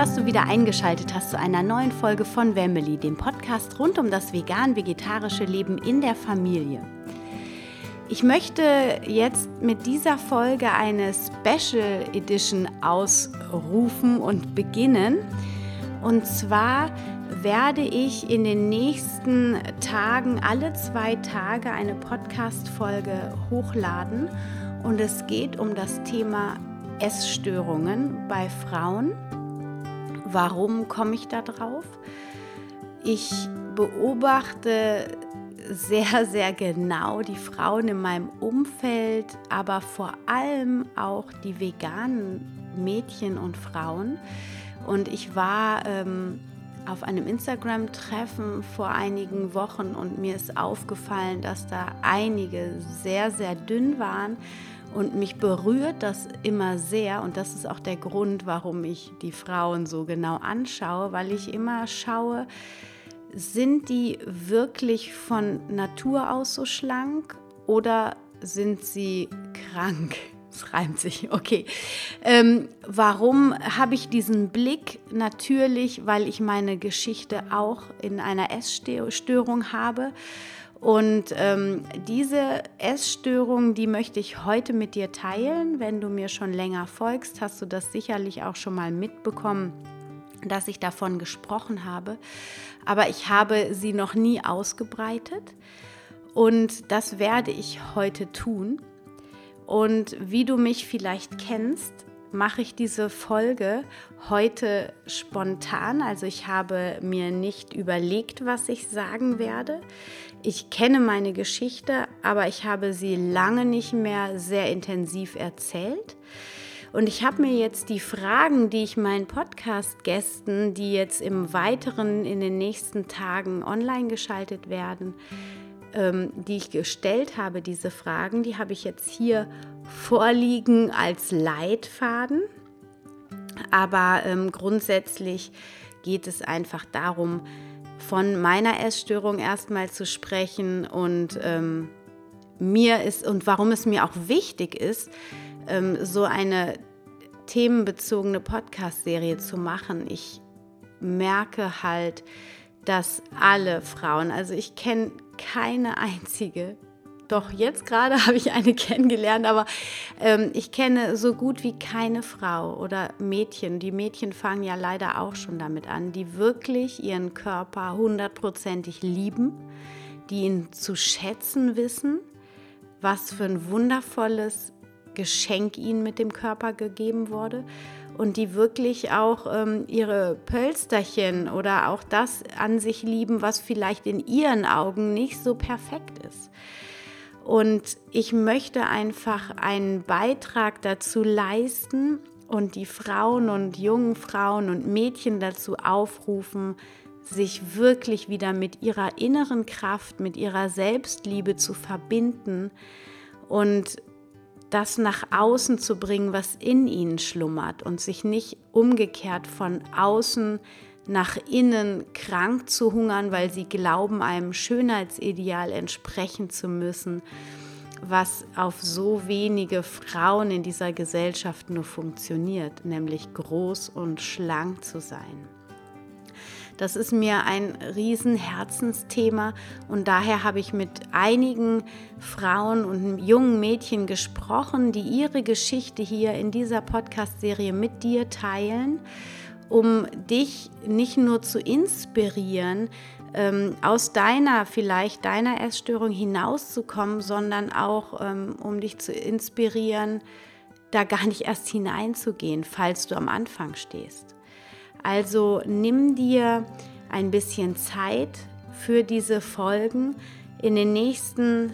Dass du wieder eingeschaltet hast zu einer neuen Folge von Wemmeli, dem Podcast rund um das vegan-vegetarische Leben in der Familie. Ich möchte jetzt mit dieser Folge eine Special Edition ausrufen und beginnen. Und zwar werde ich in den nächsten Tagen alle zwei Tage eine Podcast-Folge hochladen. Und es geht um das Thema Essstörungen bei Frauen. Warum komme ich da drauf? Ich beobachte sehr, sehr genau die Frauen in meinem Umfeld, aber vor allem auch die veganen Mädchen und Frauen. Und ich war ähm, auf einem Instagram-Treffen vor einigen Wochen und mir ist aufgefallen, dass da einige sehr, sehr dünn waren. Und mich berührt das immer sehr und das ist auch der Grund, warum ich die Frauen so genau anschaue, weil ich immer schaue, sind die wirklich von Natur aus so schlank oder sind sie krank? Es reimt sich, okay. Ähm, warum habe ich diesen Blick? Natürlich, weil ich meine Geschichte auch in einer Essstörung habe. Und ähm, diese Essstörung, die möchte ich heute mit dir teilen. Wenn du mir schon länger folgst, hast du das sicherlich auch schon mal mitbekommen dass ich davon gesprochen habe, aber ich habe sie noch nie ausgebreitet und das werde ich heute tun. Und wie du mich vielleicht kennst, mache ich diese Folge heute spontan. Also ich habe mir nicht überlegt, was ich sagen werde. Ich kenne meine Geschichte, aber ich habe sie lange nicht mehr sehr intensiv erzählt. Und ich habe mir jetzt die Fragen, die ich meinen Podcast-Gästen, die jetzt im Weiteren in den nächsten Tagen online geschaltet werden, ähm, die ich gestellt habe, diese Fragen, die habe ich jetzt hier vorliegen als Leitfaden. Aber ähm, grundsätzlich geht es einfach darum, von meiner Essstörung erstmal zu sprechen und ähm, mir ist und warum es mir auch wichtig ist, ähm, so eine themenbezogene Podcast-Serie zu machen. Ich merke halt, dass alle Frauen, also ich kenne keine einzige, doch jetzt gerade habe ich eine kennengelernt, aber ähm, ich kenne so gut wie keine Frau oder Mädchen, die Mädchen fangen ja leider auch schon damit an, die wirklich ihren Körper hundertprozentig lieben, die ihn zu schätzen wissen, was für ein wundervolles Geschenk ihnen mit dem Körper gegeben wurde und die wirklich auch ähm, ihre Pölsterchen oder auch das an sich lieben, was vielleicht in ihren Augen nicht so perfekt ist. Und ich möchte einfach einen Beitrag dazu leisten und die Frauen und jungen Frauen und Mädchen dazu aufrufen, sich wirklich wieder mit ihrer inneren Kraft, mit ihrer Selbstliebe zu verbinden und das nach außen zu bringen, was in ihnen schlummert und sich nicht umgekehrt von außen nach innen krank zu hungern, weil sie glauben, einem Schönheitsideal entsprechen zu müssen, was auf so wenige Frauen in dieser Gesellschaft nur funktioniert, nämlich groß und schlank zu sein. Das ist mir ein Riesenherzensthema und daher habe ich mit einigen Frauen und jungen Mädchen gesprochen, die ihre Geschichte hier in dieser Podcast-Serie mit dir teilen, um dich nicht nur zu inspirieren, ähm, aus deiner, vielleicht deiner Essstörung hinauszukommen, sondern auch ähm, um dich zu inspirieren, da gar nicht erst hineinzugehen, falls du am Anfang stehst. Also nimm dir ein bisschen Zeit für diese Folgen. In den nächsten,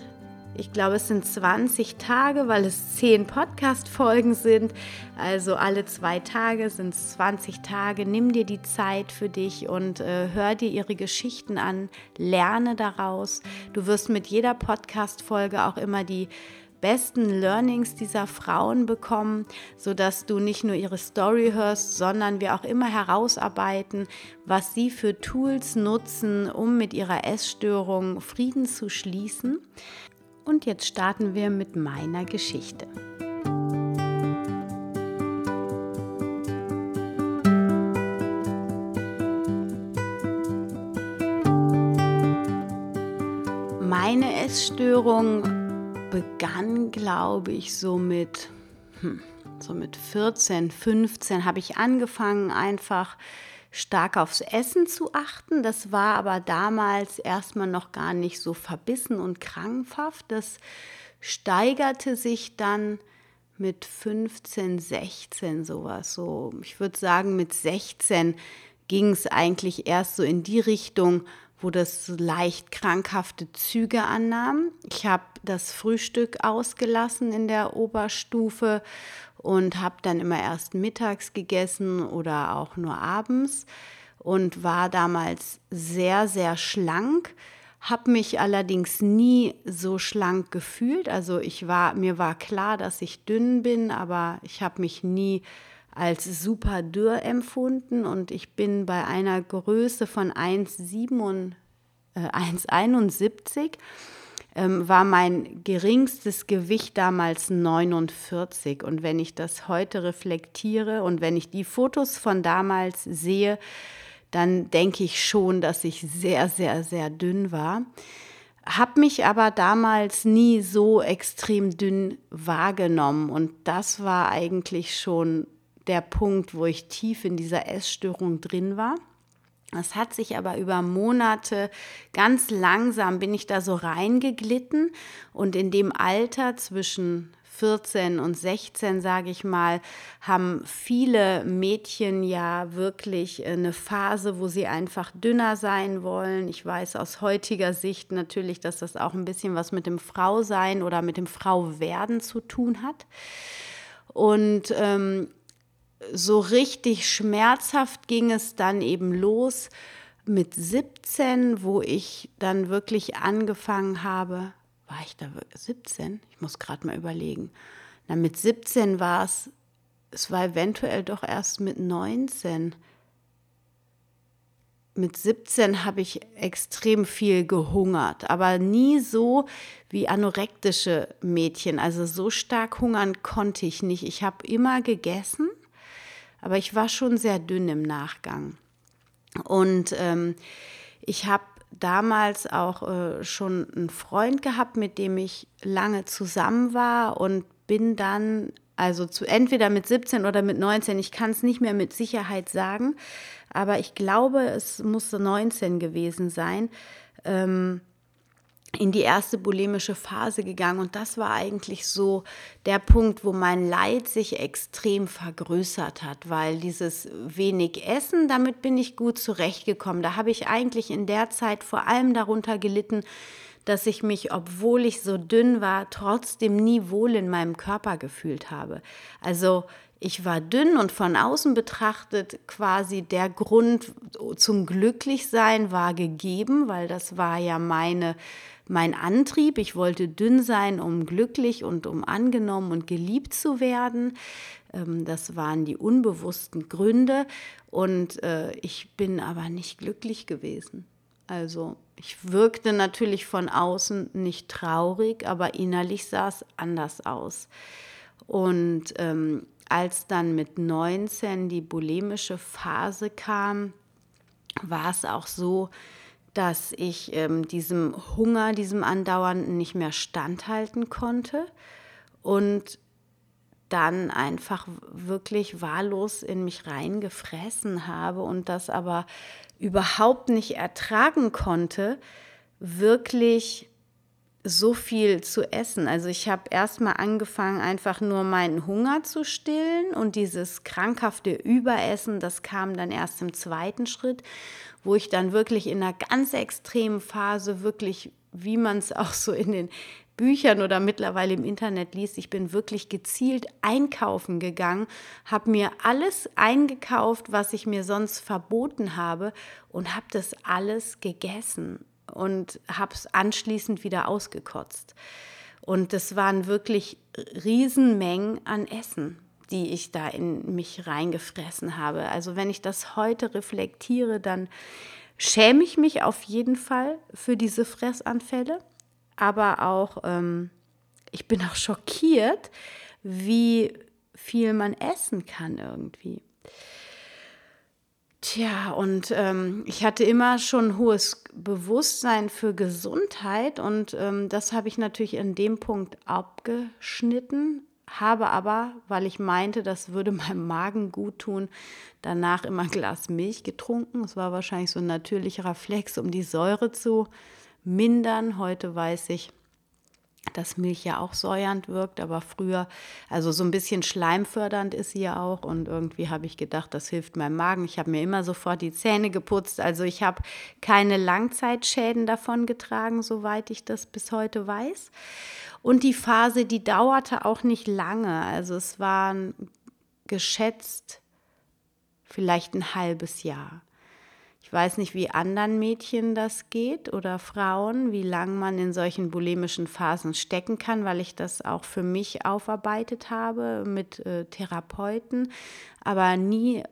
ich glaube, es sind 20 Tage, weil es 10 Podcast-Folgen sind. Also alle zwei Tage sind es 20 Tage. Nimm dir die Zeit für dich und äh, hör dir ihre Geschichten an, lerne daraus. Du wirst mit jeder Podcast-Folge auch immer die besten Learnings dieser Frauen bekommen, sodass du nicht nur ihre Story hörst, sondern wir auch immer herausarbeiten, was sie für Tools nutzen, um mit ihrer Essstörung Frieden zu schließen. Und jetzt starten wir mit meiner Geschichte. Meine Essstörung begann, glaube ich, so mit, hm, so mit 14, 15 habe ich angefangen, einfach stark aufs Essen zu achten. Das war aber damals erstmal noch gar nicht so verbissen und krankhaft. Das steigerte sich dann mit 15, 16 sowas. So, ich würde sagen, mit 16 ging es eigentlich erst so in die Richtung, wo das leicht krankhafte Züge annahm. Ich habe das Frühstück ausgelassen in der Oberstufe und habe dann immer erst mittags gegessen oder auch nur abends und war damals sehr, sehr schlank, habe mich allerdings nie so schlank gefühlt. Also ich war, mir war klar, dass ich dünn bin, aber ich habe mich nie als super dürr empfunden und ich bin bei einer Größe von 1,71 äh, ähm, war mein geringstes Gewicht damals 49. Und wenn ich das heute reflektiere und wenn ich die Fotos von damals sehe, dann denke ich schon, dass ich sehr, sehr, sehr dünn war. Hab mich aber damals nie so extrem dünn wahrgenommen und das war eigentlich schon der Punkt, wo ich tief in dieser Essstörung drin war. Das hat sich aber über Monate ganz langsam bin ich da so reingeglitten und in dem Alter zwischen 14 und 16, sage ich mal, haben viele Mädchen ja wirklich eine Phase, wo sie einfach dünner sein wollen. Ich weiß aus heutiger Sicht natürlich, dass das auch ein bisschen was mit dem Frausein oder mit dem Frauwerden zu tun hat. Und ähm, so richtig schmerzhaft ging es dann eben los mit 17, wo ich dann wirklich angefangen habe, war ich da 17? Ich muss gerade mal überlegen. Na, mit 17 war es, es war eventuell doch erst mit 19. Mit 17 habe ich extrem viel gehungert, aber nie so wie anorektische Mädchen. Also so stark hungern konnte ich nicht. Ich habe immer gegessen aber ich war schon sehr dünn im Nachgang. Und ähm, ich habe damals auch äh, schon einen Freund gehabt, mit dem ich lange zusammen war und bin dann, also zu, entweder mit 17 oder mit 19, ich kann es nicht mehr mit Sicherheit sagen, aber ich glaube, es musste 19 gewesen sein. Ähm, in die erste bulimische Phase gegangen und das war eigentlich so der Punkt, wo mein Leid sich extrem vergrößert hat, weil dieses wenig Essen, damit bin ich gut zurechtgekommen. Da habe ich eigentlich in der Zeit vor allem darunter gelitten, dass ich mich, obwohl ich so dünn war, trotzdem nie wohl in meinem Körper gefühlt habe. Also ich war dünn und von außen betrachtet quasi der Grund zum Glücklichsein war gegeben, weil das war ja meine mein Antrieb. Ich wollte dünn sein, um glücklich und um angenommen und geliebt zu werden. Ähm, das waren die unbewussten Gründe. Und äh, ich bin aber nicht glücklich gewesen. Also ich wirkte natürlich von außen nicht traurig, aber innerlich sah es anders aus. Und ähm, als dann mit 19 die bulimische Phase kam, war es auch so, dass ich ähm, diesem Hunger, diesem andauernden nicht mehr standhalten konnte und dann einfach wirklich wahllos in mich reingefressen habe und das aber überhaupt nicht ertragen konnte, wirklich so viel zu essen. Also ich habe erstmal angefangen, einfach nur meinen Hunger zu stillen und dieses krankhafte Überessen, das kam dann erst im zweiten Schritt, wo ich dann wirklich in einer ganz extremen Phase wirklich, wie man es auch so in den Büchern oder mittlerweile im Internet liest, ich bin wirklich gezielt einkaufen gegangen, habe mir alles eingekauft, was ich mir sonst verboten habe und habe das alles gegessen und habe es anschließend wieder ausgekotzt. Und das waren wirklich Riesenmengen an Essen, die ich da in mich reingefressen habe. Also wenn ich das heute reflektiere, dann schäme ich mich auf jeden Fall für diese Fressanfälle, aber auch ähm, ich bin auch schockiert, wie viel man essen kann irgendwie. Tja, und ähm, ich hatte immer schon hohes Bewusstsein für Gesundheit und ähm, das habe ich natürlich in dem Punkt abgeschnitten, habe aber, weil ich meinte, das würde meinem Magen gut tun, danach immer ein Glas Milch getrunken. Es war wahrscheinlich so ein natürlicher Reflex, um die Säure zu mindern. Heute weiß ich, dass Milch ja auch säuernd wirkt, aber früher, also so ein bisschen schleimfördernd ist sie ja auch. Und irgendwie habe ich gedacht, das hilft meinem Magen. Ich habe mir immer sofort die Zähne geputzt. Also ich habe keine Langzeitschäden davon getragen, soweit ich das bis heute weiß. Und die Phase, die dauerte auch nicht lange. Also es waren geschätzt vielleicht ein halbes Jahr. Ich weiß nicht, wie anderen Mädchen das geht oder Frauen, wie lange man in solchen bulimischen Phasen stecken kann, weil ich das auch für mich aufarbeitet habe mit äh, Therapeuten, aber nie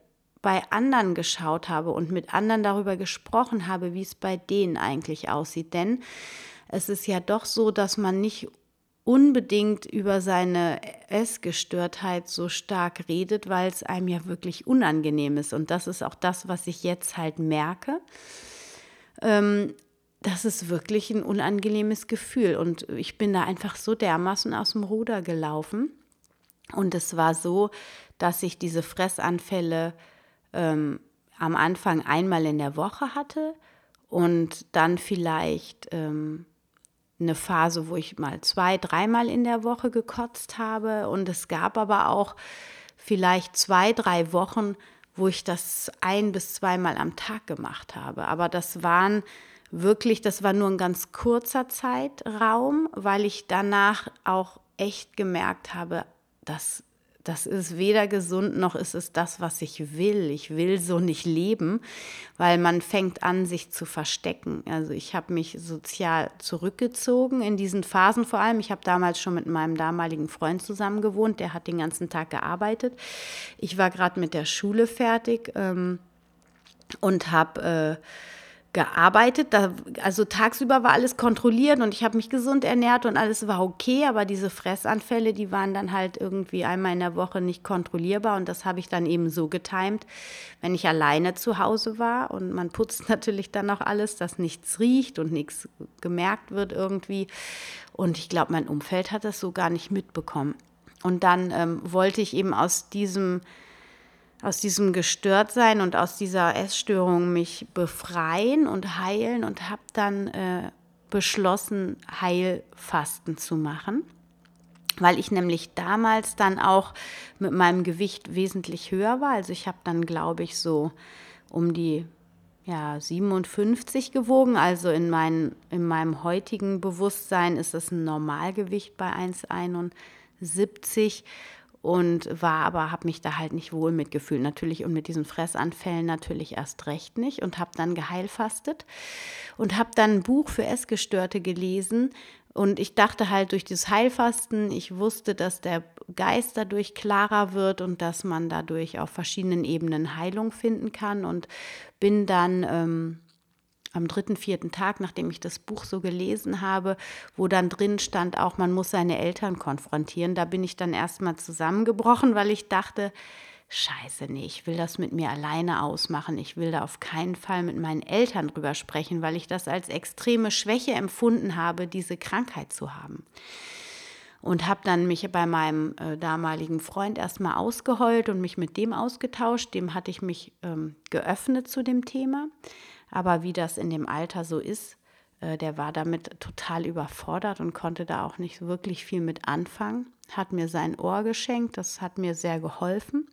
bei anderen geschaut habe und mit anderen darüber gesprochen habe, wie es bei denen eigentlich aussieht. Denn es ist ja doch so, dass man nicht unbedingt über seine Essgestörtheit so stark redet, weil es einem ja wirklich unangenehm ist. Und das ist auch das, was ich jetzt halt merke. Ähm, das ist wirklich ein unangenehmes Gefühl. Und ich bin da einfach so dermaßen aus dem Ruder gelaufen. Und es war so, dass ich diese Fressanfälle ähm, am Anfang einmal in der Woche hatte und dann vielleicht ähm, eine Phase, wo ich mal zwei, dreimal in der Woche gekotzt habe. Und es gab aber auch vielleicht zwei, drei Wochen, wo ich das ein bis zweimal am Tag gemacht habe. Aber das waren wirklich, das war nur ein ganz kurzer Zeitraum, weil ich danach auch echt gemerkt habe, dass das ist weder gesund noch ist es das, was ich will. Ich will so nicht leben, weil man fängt an, sich zu verstecken. Also ich habe mich sozial zurückgezogen in diesen Phasen vor allem. Ich habe damals schon mit meinem damaligen Freund zusammen gewohnt. Der hat den ganzen Tag gearbeitet. Ich war gerade mit der Schule fertig ähm, und habe äh, gearbeitet. Da, also tagsüber war alles kontrolliert und ich habe mich gesund ernährt und alles war okay, aber diese Fressanfälle, die waren dann halt irgendwie einmal in der Woche nicht kontrollierbar und das habe ich dann eben so getimt, wenn ich alleine zu Hause war und man putzt natürlich dann auch alles, dass nichts riecht und nichts gemerkt wird irgendwie. Und ich glaube, mein Umfeld hat das so gar nicht mitbekommen. Und dann ähm, wollte ich eben aus diesem aus diesem Gestörtsein und aus dieser Essstörung mich befreien und heilen und habe dann äh, beschlossen, Heilfasten zu machen, weil ich nämlich damals dann auch mit meinem Gewicht wesentlich höher war. Also ich habe dann, glaube ich, so um die ja, 57 gewogen. Also in, mein, in meinem heutigen Bewusstsein ist es ein Normalgewicht bei 1,71 und war aber, habe mich da halt nicht wohl mitgefühlt. Natürlich und mit diesen Fressanfällen natürlich erst recht nicht. Und habe dann geheilfastet und habe dann ein Buch für Essgestörte gelesen. Und ich dachte halt durch dieses Heilfasten, ich wusste, dass der Geist dadurch klarer wird und dass man dadurch auf verschiedenen Ebenen Heilung finden kann. Und bin dann ähm, am dritten, vierten Tag, nachdem ich das Buch so gelesen habe, wo dann drin stand auch, man muss seine Eltern konfrontieren. Da bin ich dann erstmal zusammengebrochen, weil ich dachte, Scheiße, nee, ich will das mit mir alleine ausmachen. Ich will da auf keinen Fall mit meinen Eltern drüber sprechen, weil ich das als extreme Schwäche empfunden habe, diese Krankheit zu haben. Und habe dann mich bei meinem äh, damaligen Freund erstmal ausgeheult und mich mit dem ausgetauscht. Dem hatte ich mich ähm, geöffnet zu dem Thema. Aber wie das in dem Alter so ist, äh, der war damit total überfordert und konnte da auch nicht wirklich viel mit anfangen. Hat mir sein Ohr geschenkt, das hat mir sehr geholfen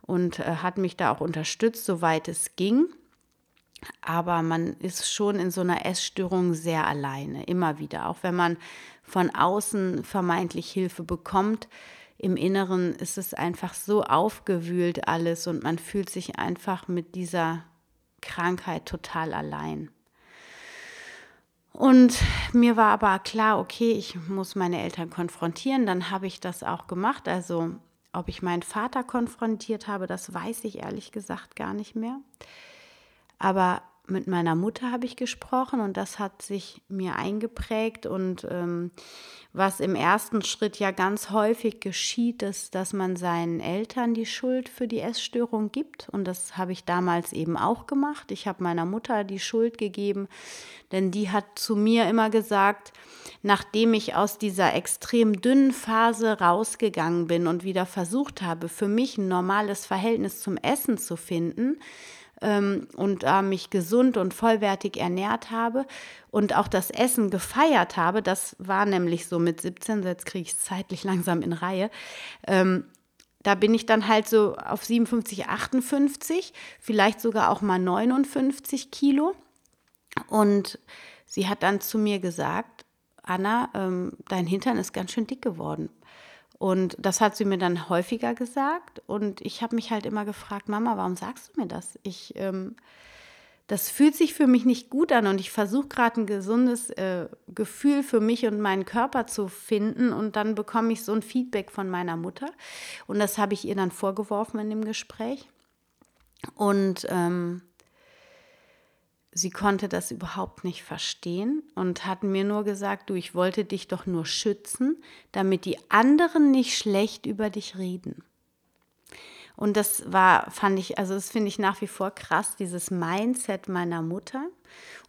und äh, hat mich da auch unterstützt, soweit es ging. Aber man ist schon in so einer Essstörung sehr alleine, immer wieder. Auch wenn man von außen vermeintlich Hilfe bekommt, im Inneren ist es einfach so aufgewühlt alles und man fühlt sich einfach mit dieser Krankheit total allein. Und mir war aber klar, okay, ich muss meine Eltern konfrontieren. Dann habe ich das auch gemacht. Also ob ich meinen Vater konfrontiert habe, das weiß ich ehrlich gesagt gar nicht mehr. Aber mit meiner Mutter habe ich gesprochen und das hat sich mir eingeprägt. Und ähm, was im ersten Schritt ja ganz häufig geschieht, ist, dass man seinen Eltern die Schuld für die Essstörung gibt. Und das habe ich damals eben auch gemacht. Ich habe meiner Mutter die Schuld gegeben, denn die hat zu mir immer gesagt, nachdem ich aus dieser extrem dünnen Phase rausgegangen bin und wieder versucht habe, für mich ein normales Verhältnis zum Essen zu finden, ähm, und äh, mich gesund und vollwertig ernährt habe und auch das Essen gefeiert habe, das war nämlich so mit 17, jetzt kriege ich es zeitlich langsam in Reihe, ähm, da bin ich dann halt so auf 57, 58, vielleicht sogar auch mal 59 Kilo. Und sie hat dann zu mir gesagt, Anna, ähm, dein Hintern ist ganz schön dick geworden. Und das hat sie mir dann häufiger gesagt. Und ich habe mich halt immer gefragt, Mama, warum sagst du mir das? Ich, ähm, das fühlt sich für mich nicht gut an und ich versuche gerade ein gesundes äh, Gefühl für mich und meinen Körper zu finden. Und dann bekomme ich so ein Feedback von meiner Mutter. Und das habe ich ihr dann vorgeworfen in dem Gespräch. Und ähm, sie konnte das überhaupt nicht verstehen und hat mir nur gesagt, du, ich wollte dich doch nur schützen, damit die anderen nicht schlecht über dich reden. Und das war, fand ich, also das finde ich nach wie vor krass, dieses Mindset meiner Mutter.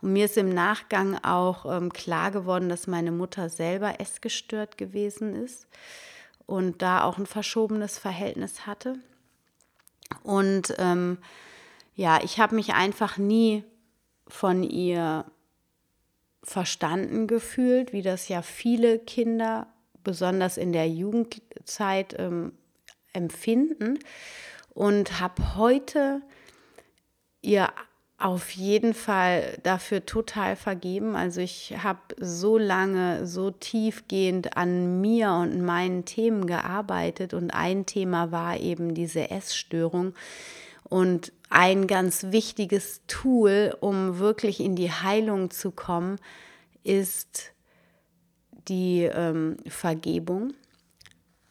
Und mir ist im Nachgang auch ähm, klar geworden, dass meine Mutter selber essgestört gewesen ist und da auch ein verschobenes Verhältnis hatte. Und ähm, ja, ich habe mich einfach nie von ihr verstanden gefühlt, wie das ja viele Kinder, besonders in der Jugendzeit, ähm, empfinden. Und habe heute ihr auf jeden Fall dafür total vergeben. Also ich habe so lange, so tiefgehend an mir und meinen Themen gearbeitet und ein Thema war eben diese Essstörung. Und ein ganz wichtiges Tool, um wirklich in die Heilung zu kommen, ist die ähm, Vergebung.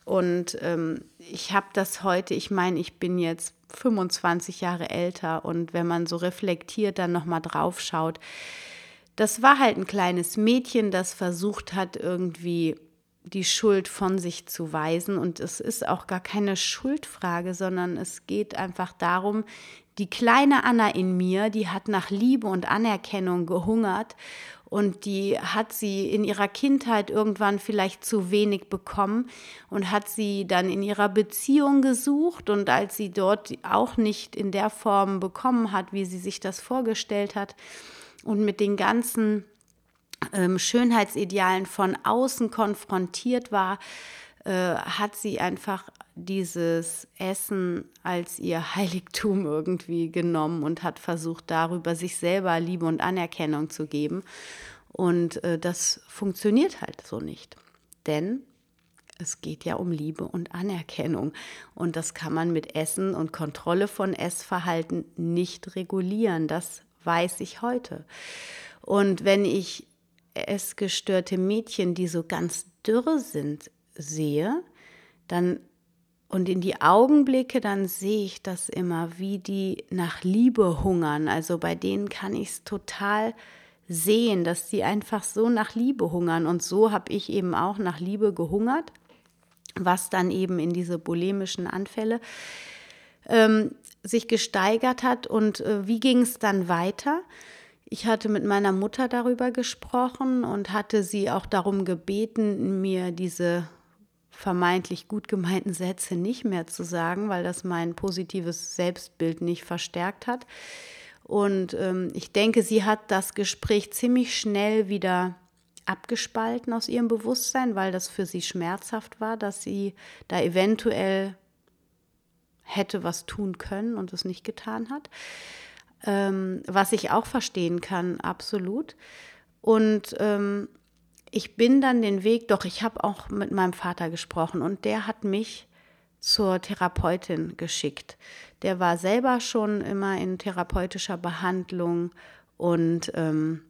Und ähm, ich habe das heute, ich meine, ich bin jetzt 25 Jahre älter und wenn man so reflektiert dann nochmal drauf schaut, das war halt ein kleines Mädchen, das versucht hat, irgendwie die Schuld von sich zu weisen. Und es ist auch gar keine Schuldfrage, sondern es geht einfach darum, die kleine Anna in mir, die hat nach Liebe und Anerkennung gehungert und die hat sie in ihrer Kindheit irgendwann vielleicht zu wenig bekommen und hat sie dann in ihrer Beziehung gesucht und als sie dort auch nicht in der Form bekommen hat, wie sie sich das vorgestellt hat und mit den ganzen ähm, Schönheitsidealen von außen konfrontiert war, äh, hat sie einfach dieses Essen als ihr Heiligtum irgendwie genommen und hat versucht, darüber sich selber Liebe und Anerkennung zu geben. Und äh, das funktioniert halt so nicht. Denn es geht ja um Liebe und Anerkennung. Und das kann man mit Essen und Kontrolle von Essverhalten nicht regulieren. Das weiß ich heute. Und wenn ich essgestörte Mädchen, die so ganz dürre sind, sehe, dann und in die Augenblicke, dann sehe ich das immer, wie die nach Liebe hungern. Also bei denen kann ich es total sehen, dass die einfach so nach Liebe hungern. Und so habe ich eben auch nach Liebe gehungert, was dann eben in diese bulimischen Anfälle ähm, sich gesteigert hat. Und äh, wie ging es dann weiter? Ich hatte mit meiner Mutter darüber gesprochen und hatte sie auch darum gebeten, mir diese vermeintlich gut gemeinten Sätze nicht mehr zu sagen, weil das mein positives Selbstbild nicht verstärkt hat. Und ähm, ich denke, sie hat das Gespräch ziemlich schnell wieder abgespalten aus ihrem Bewusstsein, weil das für sie schmerzhaft war, dass sie da eventuell hätte was tun können und es nicht getan hat. Ähm, was ich auch verstehen kann, absolut. Und ähm, ich bin dann den Weg, doch ich habe auch mit meinem Vater gesprochen und der hat mich zur Therapeutin geschickt. Der war selber schon immer in therapeutischer Behandlung und ähm,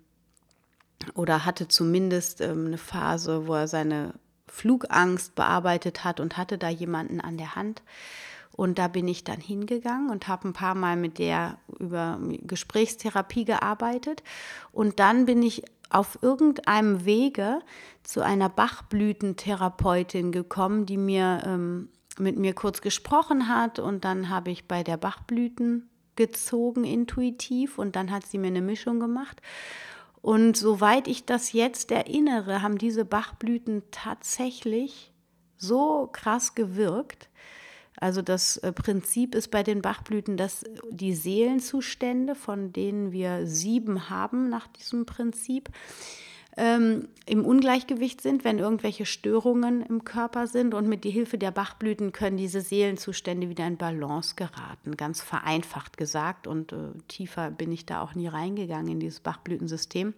oder hatte zumindest ähm, eine Phase, wo er seine Flugangst bearbeitet hat und hatte da jemanden an der Hand. Und da bin ich dann hingegangen und habe ein paar Mal mit der über Gesprächstherapie gearbeitet. Und dann bin ich auf irgendeinem Wege zu einer Bachblütentherapeutin gekommen, die mir ähm, mit mir kurz gesprochen hat. Und dann habe ich bei der Bachblüten gezogen intuitiv und dann hat sie mir eine Mischung gemacht. Und soweit ich das jetzt erinnere, haben diese Bachblüten tatsächlich so krass gewirkt. Also das äh, Prinzip ist bei den Bachblüten, dass die Seelenzustände, von denen wir sieben haben nach diesem Prinzip, ähm, im Ungleichgewicht sind, wenn irgendwelche Störungen im Körper sind. Und mit der Hilfe der Bachblüten können diese Seelenzustände wieder in Balance geraten, ganz vereinfacht gesagt. Und äh, tiefer bin ich da auch nie reingegangen in dieses Bachblütensystem.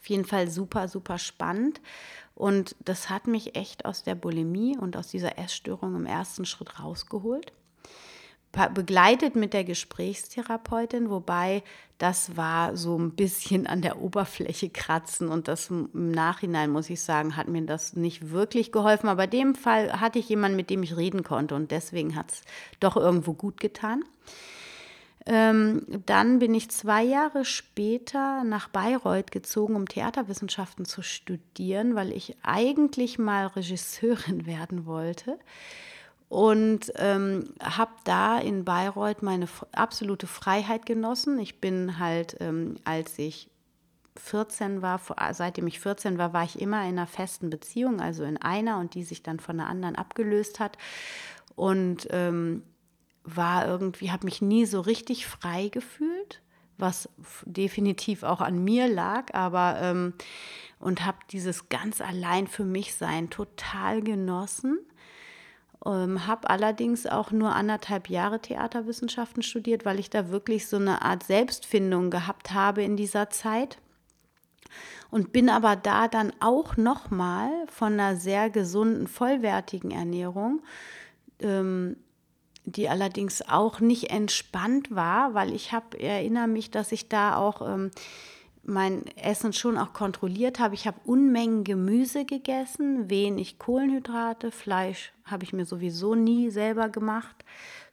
Auf jeden Fall super, super spannend. Und das hat mich echt aus der Bulimie und aus dieser Essstörung im ersten Schritt rausgeholt begleitet mit der Gesprächstherapeutin, wobei das war so ein bisschen an der Oberfläche kratzen und das im Nachhinein, muss ich sagen, hat mir das nicht wirklich geholfen. Aber in dem Fall hatte ich jemanden, mit dem ich reden konnte und deswegen hat es doch irgendwo gut getan. Ähm, dann bin ich zwei Jahre später nach Bayreuth gezogen, um Theaterwissenschaften zu studieren, weil ich eigentlich mal Regisseurin werden wollte und ähm, habe da in Bayreuth meine absolute Freiheit genossen. Ich bin halt, ähm, als ich 14 war, seitdem ich 14 war, war ich immer in einer festen Beziehung, also in einer und die sich dann von der anderen abgelöst hat. Und ähm, war irgendwie, habe mich nie so richtig frei gefühlt, was definitiv auch an mir lag, aber ähm, und habe dieses ganz allein für mich sein total genossen ähm, habe allerdings auch nur anderthalb Jahre Theaterwissenschaften studiert, weil ich da wirklich so eine Art Selbstfindung gehabt habe in dieser Zeit. Und bin aber da dann auch nochmal von einer sehr gesunden, vollwertigen Ernährung, ähm, die allerdings auch nicht entspannt war, weil ich habe, erinnere mich, dass ich da auch ähm, mein Essen schon auch kontrolliert habe. Ich habe Unmengen Gemüse gegessen, wenig Kohlenhydrate, Fleisch habe ich mir sowieso nie selber gemacht.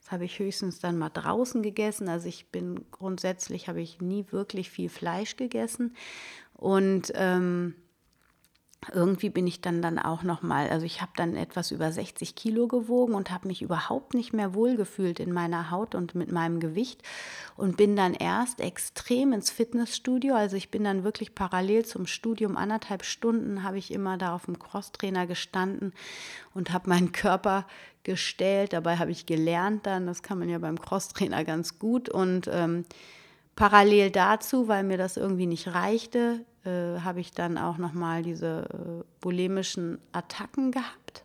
Das habe ich höchstens dann mal draußen gegessen. Also ich bin grundsätzlich habe ich nie wirklich viel Fleisch gegessen und ähm, irgendwie bin ich dann dann auch noch mal, also ich habe dann etwas über 60 Kilo gewogen und habe mich überhaupt nicht mehr wohlgefühlt in meiner Haut und mit meinem Gewicht und bin dann erst extrem ins Fitnessstudio, also ich bin dann wirklich parallel zum Studium anderthalb Stunden habe ich immer da auf dem Crosstrainer gestanden und habe meinen Körper gestellt. Dabei habe ich gelernt dann, das kann man ja beim Crosstrainer ganz gut und ähm, parallel dazu, weil mir das irgendwie nicht reichte, äh, habe ich dann auch nochmal diese äh, bulimischen Attacken gehabt.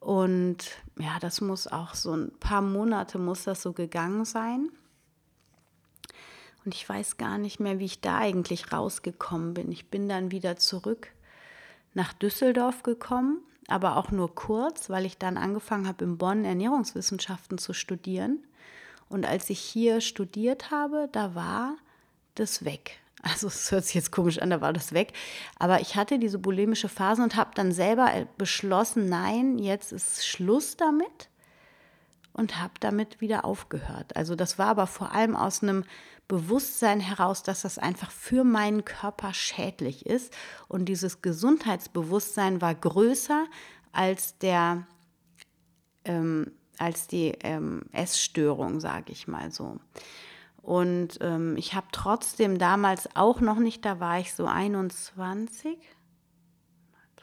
Und ja, das muss auch so ein paar Monate muss das so gegangen sein. Und ich weiß gar nicht mehr, wie ich da eigentlich rausgekommen bin. Ich bin dann wieder zurück nach Düsseldorf gekommen, aber auch nur kurz, weil ich dann angefangen habe, in Bonn Ernährungswissenschaften zu studieren. Und als ich hier studiert habe, da war das weg. Also es hört sich jetzt komisch an, da war das weg. Aber ich hatte diese bulimische Phase und habe dann selber beschlossen, nein, jetzt ist Schluss damit und habe damit wieder aufgehört. Also das war aber vor allem aus einem Bewusstsein heraus, dass das einfach für meinen Körper schädlich ist. Und dieses Gesundheitsbewusstsein war größer als der ähm, als die ähm, Essstörung, sage ich mal so. Und ähm, ich habe trotzdem damals auch noch nicht, da war ich so 21,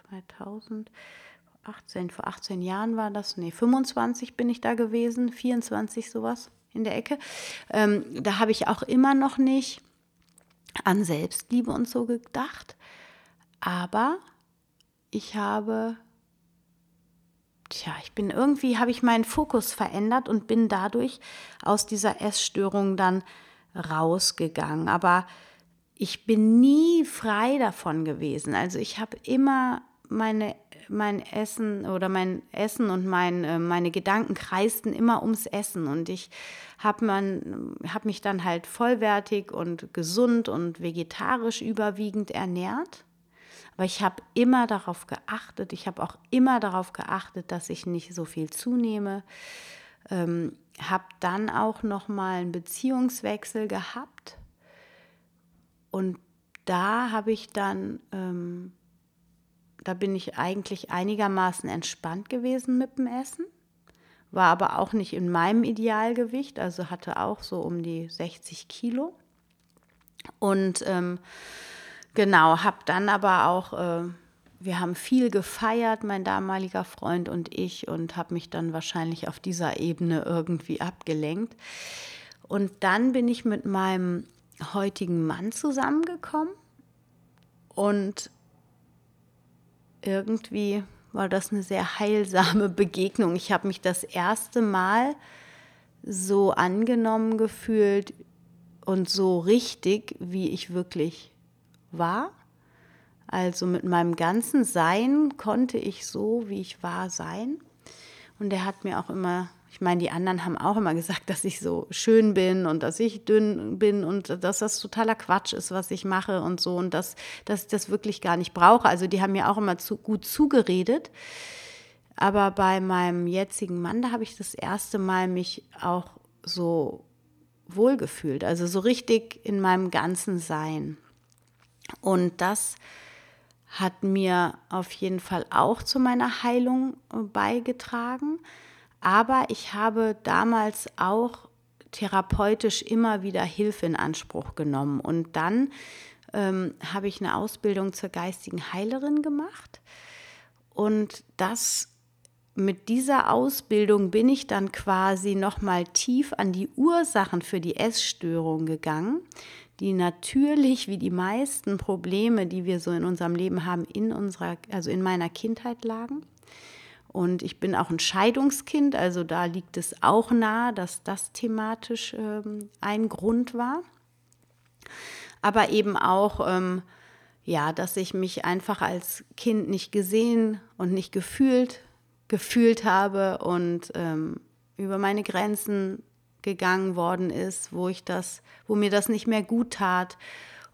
2018, vor 18 Jahren war das, nee, 25 bin ich da gewesen, 24 sowas in der Ecke. Ähm, da habe ich auch immer noch nicht an Selbstliebe und so gedacht. Aber ich habe, tja, ich bin irgendwie, habe ich meinen Fokus verändert und bin dadurch aus dieser Essstörung dann rausgegangen. Aber ich bin nie frei davon gewesen. Also ich habe immer meine mein Essen oder mein Essen und mein, äh, meine Gedanken kreisten immer ums Essen und ich habe hab mich dann halt vollwertig und gesund und vegetarisch überwiegend ernährt. Aber ich habe immer darauf geachtet, ich habe auch immer darauf geachtet, dass ich nicht so viel zunehme. Ähm, habe dann auch noch mal einen Beziehungswechsel gehabt und da habe ich dann, ähm, da bin ich eigentlich einigermaßen entspannt gewesen mit dem Essen, war aber auch nicht in meinem Idealgewicht, also hatte auch so um die 60 Kilo. Und ähm, genau, habe dann aber auch, äh, wir haben viel gefeiert, mein damaliger Freund und ich, und habe mich dann wahrscheinlich auf dieser Ebene irgendwie abgelenkt. Und dann bin ich mit meinem heutigen Mann zusammengekommen und irgendwie war das eine sehr heilsame Begegnung. Ich habe mich das erste Mal so angenommen gefühlt und so richtig, wie ich wirklich war. Also mit meinem ganzen Sein konnte ich so, wie ich war, sein. Und er hat mir auch immer ich meine, die anderen haben auch immer gesagt, dass ich so schön bin und dass ich dünn bin und dass das totaler Quatsch ist, was ich mache und so und dass, dass ich das wirklich gar nicht brauche. Also die haben mir auch immer zu, gut zugeredet. Aber bei meinem jetzigen Mann, da habe ich das erste Mal mich auch so wohlgefühlt, also so richtig in meinem ganzen Sein. Und das hat mir auf jeden Fall auch zu meiner Heilung beigetragen. Aber ich habe damals auch therapeutisch immer wieder Hilfe in Anspruch genommen. Und dann ähm, habe ich eine Ausbildung zur geistigen Heilerin gemacht. Und das mit dieser Ausbildung bin ich dann quasi noch mal tief an die Ursachen für die Essstörung gegangen, die natürlich wie die meisten Probleme, die wir so in unserem Leben haben, in unserer also in meiner Kindheit lagen. Und ich bin auch ein Scheidungskind, also da liegt es auch nahe, dass das thematisch ähm, ein Grund war. Aber eben auch, ähm, ja, dass ich mich einfach als Kind nicht gesehen und nicht gefühlt, gefühlt habe und ähm, über meine Grenzen gegangen worden ist, wo ich das, wo mir das nicht mehr gut tat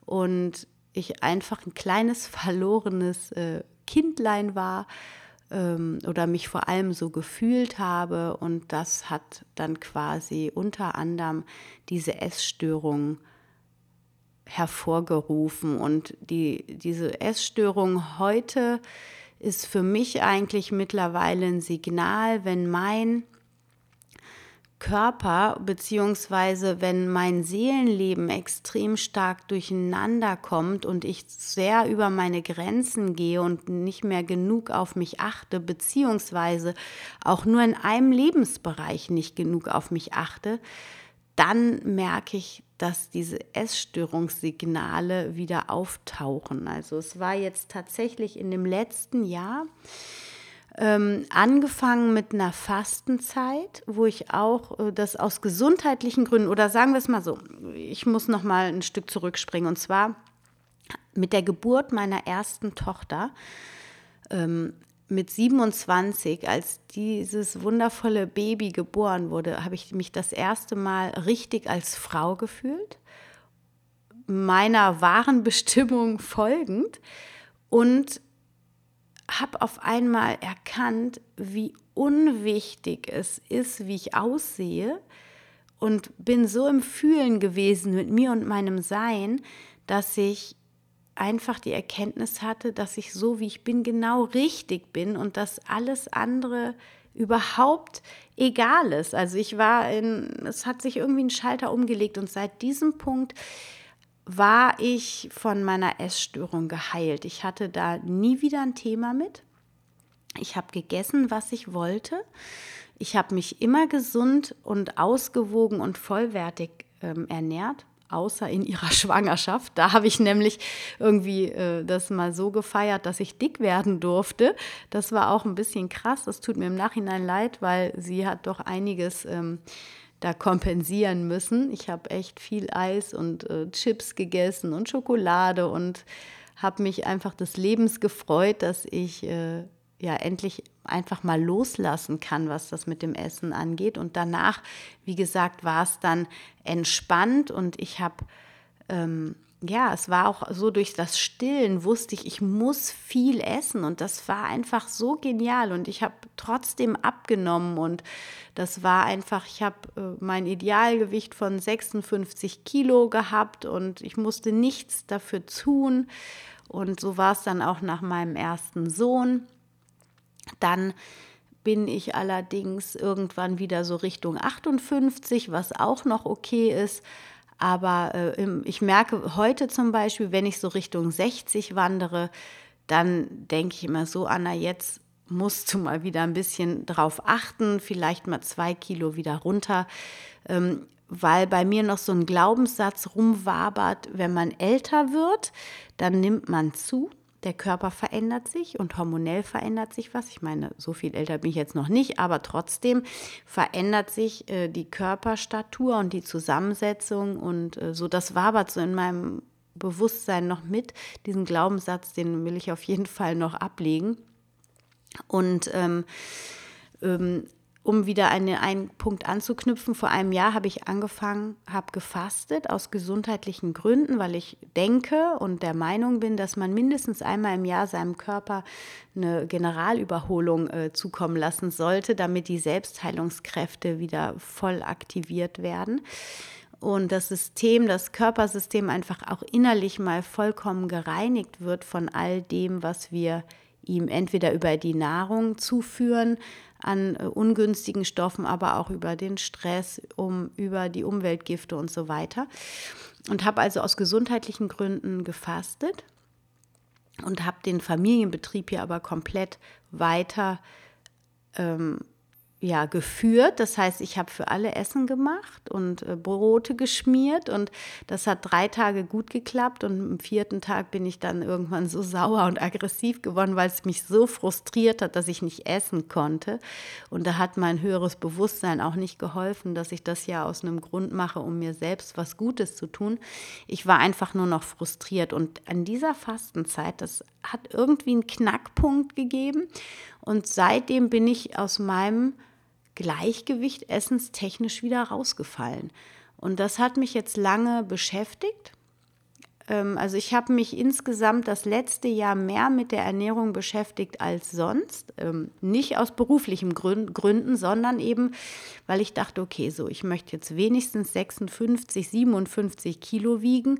und ich einfach ein kleines verlorenes äh, Kindlein war ähm, oder mich vor allem so gefühlt habe. Und das hat dann quasi unter anderem diese Essstörung hervorgerufen. Und die, diese Essstörung heute ist für mich eigentlich mittlerweile ein Signal, wenn mein Körper, beziehungsweise wenn mein Seelenleben extrem stark durcheinander kommt und ich sehr über meine Grenzen gehe und nicht mehr genug auf mich achte, beziehungsweise auch nur in einem Lebensbereich nicht genug auf mich achte, dann merke ich, dass diese Essstörungssignale wieder auftauchen. Also es war jetzt tatsächlich in dem letzten Jahr, ähm, angefangen mit einer Fastenzeit, wo ich auch äh, das aus gesundheitlichen Gründen oder sagen wir es mal so, ich muss noch mal ein Stück zurückspringen. Und zwar mit der Geburt meiner ersten Tochter ähm, mit 27, als dieses wundervolle Baby geboren wurde, habe ich mich das erste Mal richtig als Frau gefühlt, meiner wahren Bestimmung folgend. Und habe auf einmal erkannt, wie unwichtig es ist, wie ich aussehe und bin so im Fühlen gewesen mit mir und meinem Sein, dass ich einfach die Erkenntnis hatte, dass ich so, wie ich bin, genau richtig bin und dass alles andere überhaupt egal ist. Also ich war in, es hat sich irgendwie ein Schalter umgelegt und seit diesem Punkt war ich von meiner Essstörung geheilt. Ich hatte da nie wieder ein Thema mit. Ich habe gegessen, was ich wollte. Ich habe mich immer gesund und ausgewogen und vollwertig ähm, ernährt, außer in ihrer Schwangerschaft. Da habe ich nämlich irgendwie äh, das mal so gefeiert, dass ich dick werden durfte. Das war auch ein bisschen krass. Das tut mir im Nachhinein leid, weil sie hat doch einiges ähm, da kompensieren müssen. Ich habe echt viel Eis und äh, Chips gegessen und Schokolade und habe mich einfach des Lebens gefreut, dass ich äh, ja endlich einfach mal loslassen kann, was das mit dem Essen angeht. Und danach, wie gesagt, war es dann entspannt und ich habe ähm, ja, es war auch so durch das Stillen wusste ich, ich muss viel essen und das war einfach so genial und ich habe trotzdem abgenommen und das war einfach, ich habe äh, mein Idealgewicht von 56 Kilo gehabt und ich musste nichts dafür tun und so war es dann auch nach meinem ersten Sohn. Dann bin ich allerdings irgendwann wieder so Richtung 58, was auch noch okay ist. Aber äh, ich merke heute zum Beispiel, wenn ich so Richtung 60 wandere, dann denke ich immer so, Anna, jetzt musst du mal wieder ein bisschen drauf achten, vielleicht mal zwei Kilo wieder runter, ähm, weil bei mir noch so ein Glaubenssatz rumwabert, wenn man älter wird, dann nimmt man zu der Körper verändert sich und hormonell verändert sich was. Ich meine, so viel älter bin ich jetzt noch nicht, aber trotzdem verändert sich äh, die Körperstatur und die Zusammensetzung und äh, so. Das wabert so in meinem Bewusstsein noch mit. Diesen Glaubenssatz, den will ich auf jeden Fall noch ablegen. Und ähm, ähm, um wieder eine, einen Punkt anzuknüpfen, vor einem Jahr habe ich angefangen, habe gefastet aus gesundheitlichen Gründen, weil ich denke und der Meinung bin, dass man mindestens einmal im Jahr seinem Körper eine Generalüberholung äh, zukommen lassen sollte, damit die Selbstheilungskräfte wieder voll aktiviert werden. Und das System, das Körpersystem einfach auch innerlich mal vollkommen gereinigt wird von all dem, was wir ihm entweder über die Nahrung zuführen, an äh, ungünstigen Stoffen, aber auch über den Stress, um, über die Umweltgifte und so weiter. Und habe also aus gesundheitlichen Gründen gefastet und habe den Familienbetrieb hier aber komplett weiter ähm, ja, geführt. Das heißt, ich habe für alle Essen gemacht und äh, Brote geschmiert und das hat drei Tage gut geklappt und am vierten Tag bin ich dann irgendwann so sauer und aggressiv geworden, weil es mich so frustriert hat, dass ich nicht essen konnte. Und da hat mein höheres Bewusstsein auch nicht geholfen, dass ich das ja aus einem Grund mache, um mir selbst was Gutes zu tun. Ich war einfach nur noch frustriert und an dieser Fastenzeit, das hat irgendwie einen Knackpunkt gegeben und seitdem bin ich aus meinem Gleichgewicht essenstechnisch wieder rausgefallen. Und das hat mich jetzt lange beschäftigt. Ähm, also ich habe mich insgesamt das letzte Jahr mehr mit der Ernährung beschäftigt als sonst. Ähm, nicht aus beruflichen Gründen, sondern eben, weil ich dachte, okay, so, ich möchte jetzt wenigstens 56, 57 Kilo wiegen.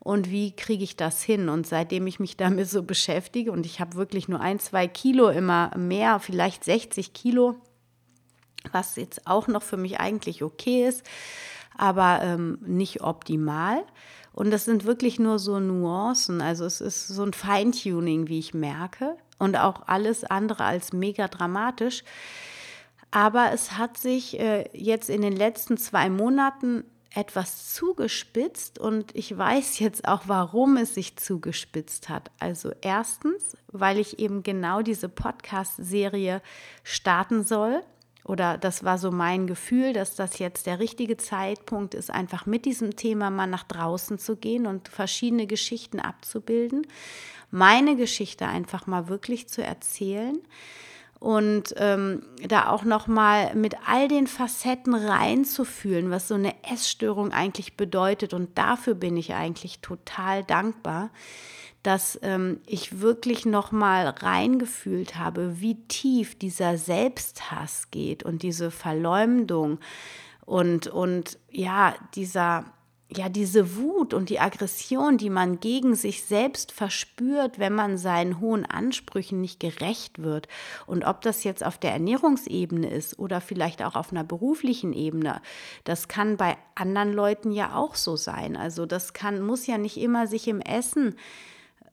Und wie kriege ich das hin? Und seitdem ich mich damit so beschäftige und ich habe wirklich nur ein, zwei Kilo immer mehr, vielleicht 60 Kilo, was jetzt auch noch für mich eigentlich okay ist, aber ähm, nicht optimal. Und das sind wirklich nur so Nuancen. Also es ist so ein Feintuning, wie ich merke. Und auch alles andere als mega dramatisch. Aber es hat sich äh, jetzt in den letzten zwei Monaten etwas zugespitzt und ich weiß jetzt auch, warum es sich zugespitzt hat. Also erstens, weil ich eben genau diese Podcast-Serie starten soll oder das war so mein Gefühl, dass das jetzt der richtige Zeitpunkt ist, einfach mit diesem Thema mal nach draußen zu gehen und verschiedene Geschichten abzubilden, meine Geschichte einfach mal wirklich zu erzählen und ähm, da auch noch mal mit all den Facetten reinzufühlen, was so eine Essstörung eigentlich bedeutet. Und dafür bin ich eigentlich total dankbar dass ähm, ich wirklich noch mal reingefühlt habe, wie tief dieser Selbsthass geht und diese Verleumdung und, und ja, dieser, ja, diese Wut und die Aggression, die man gegen sich selbst verspürt, wenn man seinen hohen Ansprüchen nicht gerecht wird. Und ob das jetzt auf der Ernährungsebene ist oder vielleicht auch auf einer beruflichen Ebene, das kann bei anderen Leuten ja auch so sein. Also das kann, muss ja nicht immer sich im Essen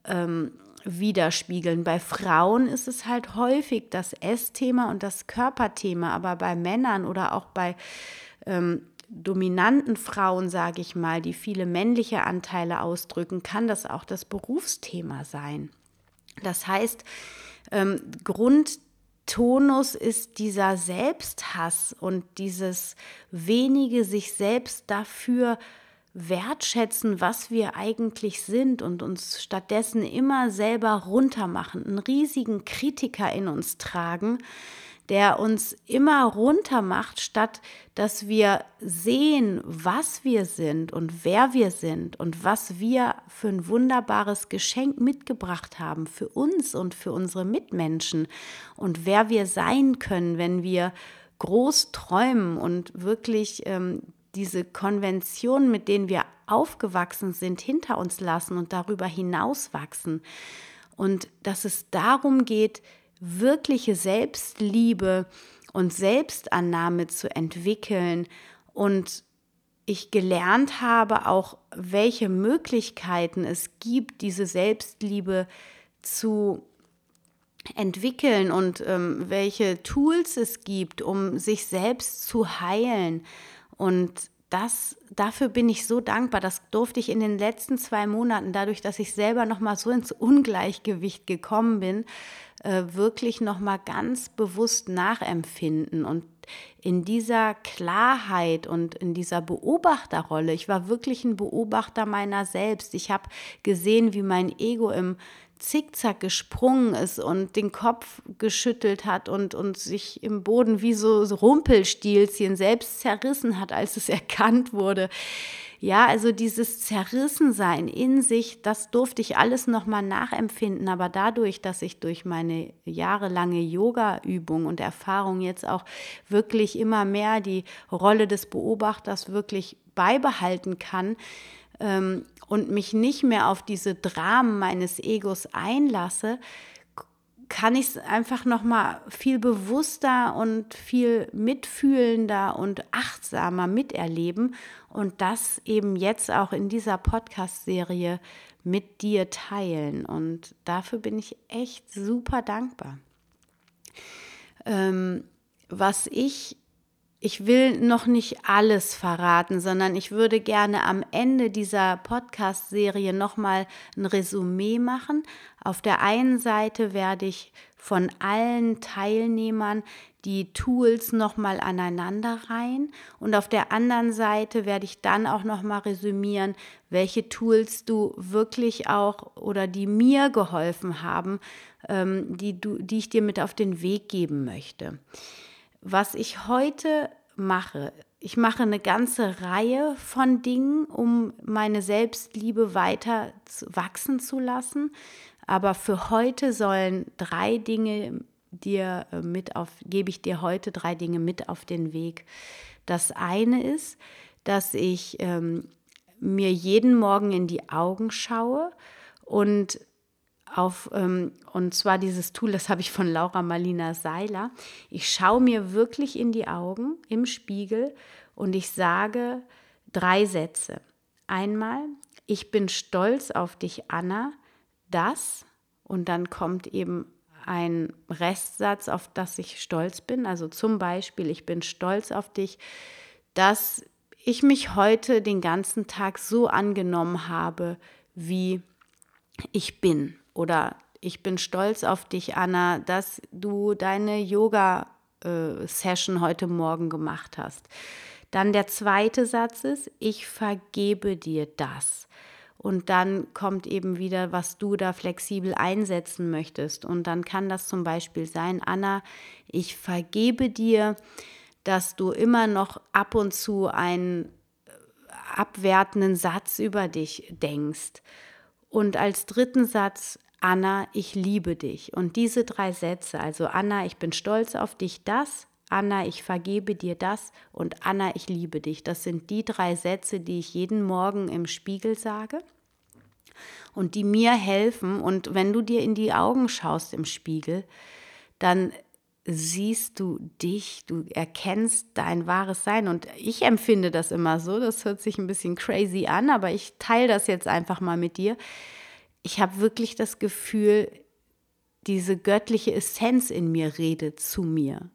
ähm, widerspiegeln. Bei Frauen ist es halt häufig das Essthema und das Körperthema, aber bei Männern oder auch bei ähm, dominanten Frauen, sage ich mal, die viele männliche Anteile ausdrücken, kann das auch das Berufsthema sein. Das heißt, ähm, Grundtonus ist dieser Selbsthass und dieses wenige sich selbst dafür wertschätzen, was wir eigentlich sind und uns stattdessen immer selber runtermachen, einen riesigen Kritiker in uns tragen, der uns immer runter macht, statt dass wir sehen, was wir sind und wer wir sind und was wir für ein wunderbares Geschenk mitgebracht haben für uns und für unsere Mitmenschen und wer wir sein können, wenn wir groß träumen und wirklich ähm, diese Konventionen, mit denen wir aufgewachsen sind, hinter uns lassen und darüber hinaus wachsen. Und dass es darum geht, wirkliche Selbstliebe und Selbstannahme zu entwickeln und ich gelernt habe auch, welche Möglichkeiten es gibt, diese Selbstliebe zu entwickeln und ähm, welche Tools es gibt, um sich selbst zu heilen. Und das, dafür bin ich so dankbar. Das durfte ich in den letzten zwei Monaten, dadurch, dass ich selber noch mal so ins Ungleichgewicht gekommen bin, äh, wirklich noch mal ganz bewusst nachempfinden und in dieser Klarheit und in dieser Beobachterrolle. Ich war wirklich ein Beobachter meiner selbst. Ich habe gesehen, wie mein Ego im zickzack gesprungen ist und den Kopf geschüttelt hat und, und sich im Boden wie so, so Rumpelstilzchen selbst zerrissen hat, als es erkannt wurde. Ja, also dieses Zerrissensein in sich, das durfte ich alles nochmal nachempfinden, aber dadurch, dass ich durch meine jahrelange Yoga-Übung und Erfahrung jetzt auch wirklich immer mehr die Rolle des Beobachters wirklich beibehalten kann, ähm, und mich nicht mehr auf diese Dramen meines Egos einlasse, kann ich es einfach noch mal viel bewusster und viel mitfühlender und achtsamer miterleben und das eben jetzt auch in dieser Podcast-Serie mit dir teilen. Und dafür bin ich echt super dankbar. Ähm, was ich ich will noch nicht alles verraten, sondern ich würde gerne am Ende dieser Podcast-Serie nochmal ein Resümee machen. Auf der einen Seite werde ich von allen Teilnehmern die Tools nochmal aneinander rein und auf der anderen Seite werde ich dann auch nochmal resümieren, welche Tools du wirklich auch oder die mir geholfen haben, ähm, die, du, die ich dir mit auf den Weg geben möchte was ich heute mache. Ich mache eine ganze Reihe von Dingen, um meine Selbstliebe weiter wachsen zu lassen. Aber für heute sollen drei Dinge dir äh, mit auf, gebe ich dir heute drei Dinge mit auf den Weg. Das eine ist, dass ich ähm, mir jeden Morgen in die Augen schaue und auf, ähm, und zwar dieses Tool, das habe ich von Laura Marlina Seiler. Ich schaue mir wirklich in die Augen im Spiegel und ich sage drei Sätze. Einmal, ich bin stolz auf dich, Anna, das, und dann kommt eben ein Restsatz, auf das ich stolz bin. Also zum Beispiel, ich bin stolz auf dich, dass ich mich heute den ganzen Tag so angenommen habe, wie ich bin. Oder ich bin stolz auf dich, Anna, dass du deine Yoga-Session äh, heute Morgen gemacht hast. Dann der zweite Satz ist, ich vergebe dir das. Und dann kommt eben wieder, was du da flexibel einsetzen möchtest. Und dann kann das zum Beispiel sein, Anna, ich vergebe dir, dass du immer noch ab und zu einen äh, abwertenden Satz über dich denkst. Und als dritten Satz, Anna, ich liebe dich. Und diese drei Sätze, also Anna, ich bin stolz auf dich, das, Anna, ich vergebe dir das und Anna, ich liebe dich. Das sind die drei Sätze, die ich jeden Morgen im Spiegel sage und die mir helfen. Und wenn du dir in die Augen schaust im Spiegel, dann siehst du dich, du erkennst dein wahres Sein. Und ich empfinde das immer so, das hört sich ein bisschen crazy an, aber ich teile das jetzt einfach mal mit dir. Ich habe wirklich das Gefühl, diese göttliche Essenz in mir redet zu mir.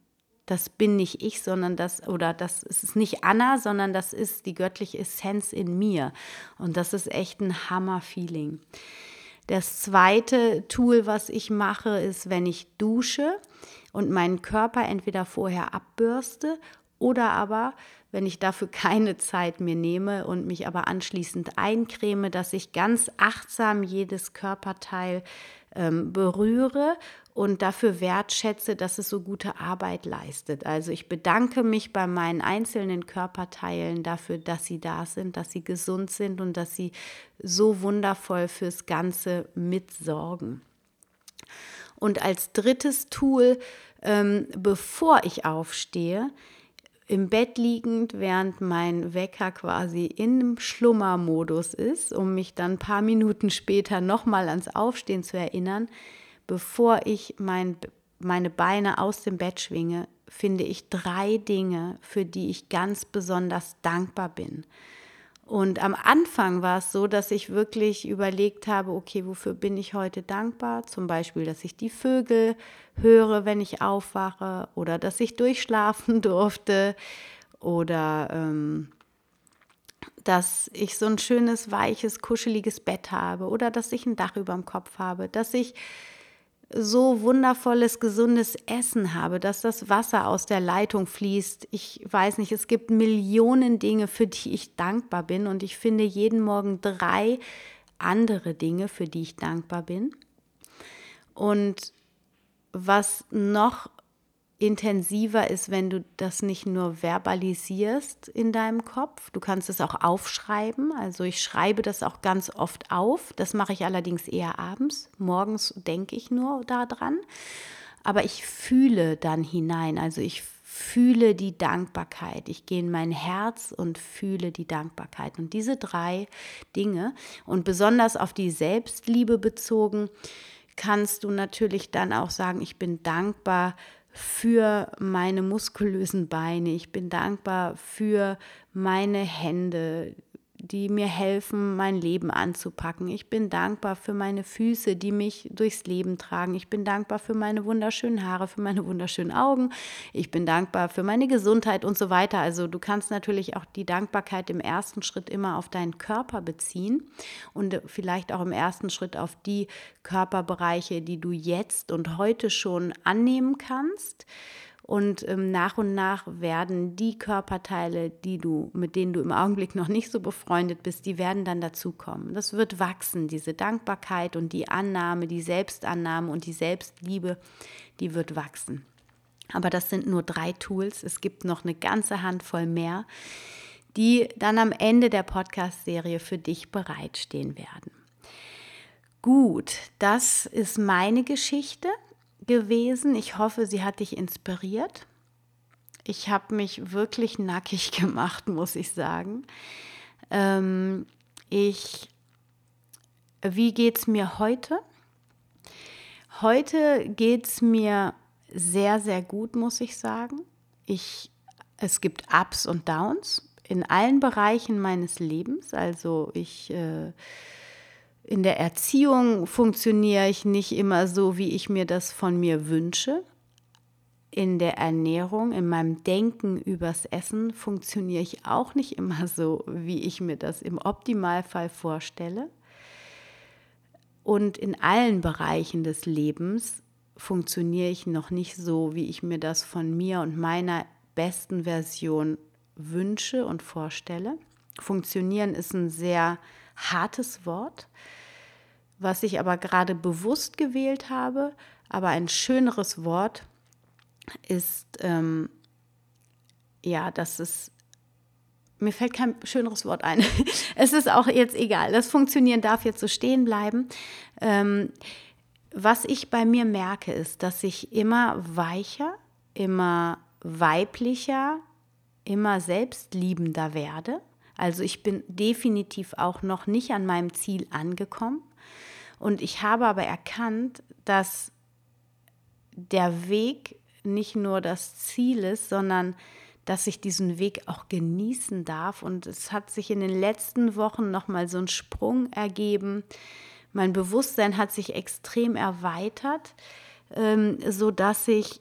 Das bin nicht ich, sondern das, oder das ist nicht Anna, sondern das ist die göttliche Essenz in mir. Und das ist echt ein Hammer-Feeling. Das zweite Tool, was ich mache, ist, wenn ich dusche und meinen Körper entweder vorher abbürste oder aber, wenn ich dafür keine Zeit mir nehme und mich aber anschließend eincreme, dass ich ganz achtsam jedes Körperteil ähm, berühre und dafür wertschätze, dass es so gute Arbeit leistet. Also ich bedanke mich bei meinen einzelnen Körperteilen dafür, dass sie da sind, dass sie gesund sind und dass sie so wundervoll fürs Ganze mitsorgen. Und als drittes Tool, ähm, bevor ich aufstehe, im Bett liegend, während mein Wecker quasi im Schlummermodus ist, um mich dann ein paar Minuten später nochmal ans Aufstehen zu erinnern, bevor ich mein, meine Beine aus dem Bett schwinge, finde ich drei Dinge, für die ich ganz besonders dankbar bin. Und am Anfang war es so, dass ich wirklich überlegt habe, okay, wofür bin ich heute dankbar? Zum Beispiel, dass ich die Vögel höre, wenn ich aufwache oder dass ich durchschlafen durfte oder ähm, dass ich so ein schönes, weiches, kuscheliges Bett habe oder dass ich ein Dach über dem Kopf habe, dass ich so wundervolles, gesundes Essen habe, dass das Wasser aus der Leitung fließt. Ich weiß nicht, es gibt Millionen Dinge, für die ich dankbar bin und ich finde jeden Morgen drei andere Dinge, für die ich dankbar bin. Und was noch intensiver ist, wenn du das nicht nur verbalisierst in deinem Kopf. Du kannst es auch aufschreiben. Also ich schreibe das auch ganz oft auf. Das mache ich allerdings eher abends. Morgens denke ich nur daran. Aber ich fühle dann hinein. Also ich fühle die Dankbarkeit. Ich gehe in mein Herz und fühle die Dankbarkeit. Und diese drei Dinge und besonders auf die Selbstliebe bezogen, kannst du natürlich dann auch sagen, ich bin dankbar für meine muskulösen Beine. Ich bin dankbar für meine Hände, die mir helfen, mein Leben anzupacken. Ich bin dankbar für meine Füße, die mich durchs Leben tragen. Ich bin dankbar für meine wunderschönen Haare, für meine wunderschönen Augen. Ich bin dankbar für meine Gesundheit und so weiter. Also du kannst natürlich auch die Dankbarkeit im ersten Schritt immer auf deinen Körper beziehen und vielleicht auch im ersten Schritt auf die Körperbereiche, die du jetzt und heute schon annehmen kannst. Und ähm, nach und nach werden die Körperteile, die du, mit denen du im Augenblick noch nicht so befreundet bist, die werden dann dazukommen. Das wird wachsen, diese Dankbarkeit und die Annahme, die Selbstannahme und die Selbstliebe, die wird wachsen. Aber das sind nur drei Tools. Es gibt noch eine ganze Handvoll mehr, die dann am Ende der Podcast-Serie für dich bereitstehen werden. Gut, das ist meine Geschichte gewesen. Ich hoffe, sie hat dich inspiriert. Ich habe mich wirklich nackig gemacht, muss ich sagen. Ähm, ich, wie geht es mir heute? Heute geht es mir sehr, sehr gut, muss ich sagen. Ich, es gibt Ups und Downs in allen Bereichen meines Lebens. Also ich äh, in der Erziehung funktioniere ich nicht immer so, wie ich mir das von mir wünsche. In der Ernährung, in meinem Denken übers Essen funktioniere ich auch nicht immer so, wie ich mir das im Optimalfall vorstelle. Und in allen Bereichen des Lebens funktioniere ich noch nicht so, wie ich mir das von mir und meiner besten Version wünsche und vorstelle. Funktionieren ist ein sehr hartes Wort, was ich aber gerade bewusst gewählt habe. Aber ein schöneres Wort ist, ähm, ja, das ist, mir fällt kein schöneres Wort ein. es ist auch jetzt egal. Das Funktionieren darf jetzt so stehen bleiben. Ähm, was ich bei mir merke, ist, dass ich immer weicher, immer weiblicher, immer selbstliebender werde also ich bin definitiv auch noch nicht an meinem Ziel angekommen. Und ich habe aber erkannt, dass der Weg nicht nur das Ziel ist, sondern dass ich diesen Weg auch genießen darf. Und es hat sich in den letzten Wochen nochmal so ein Sprung ergeben. Mein Bewusstsein hat sich extrem erweitert, ähm, sodass ich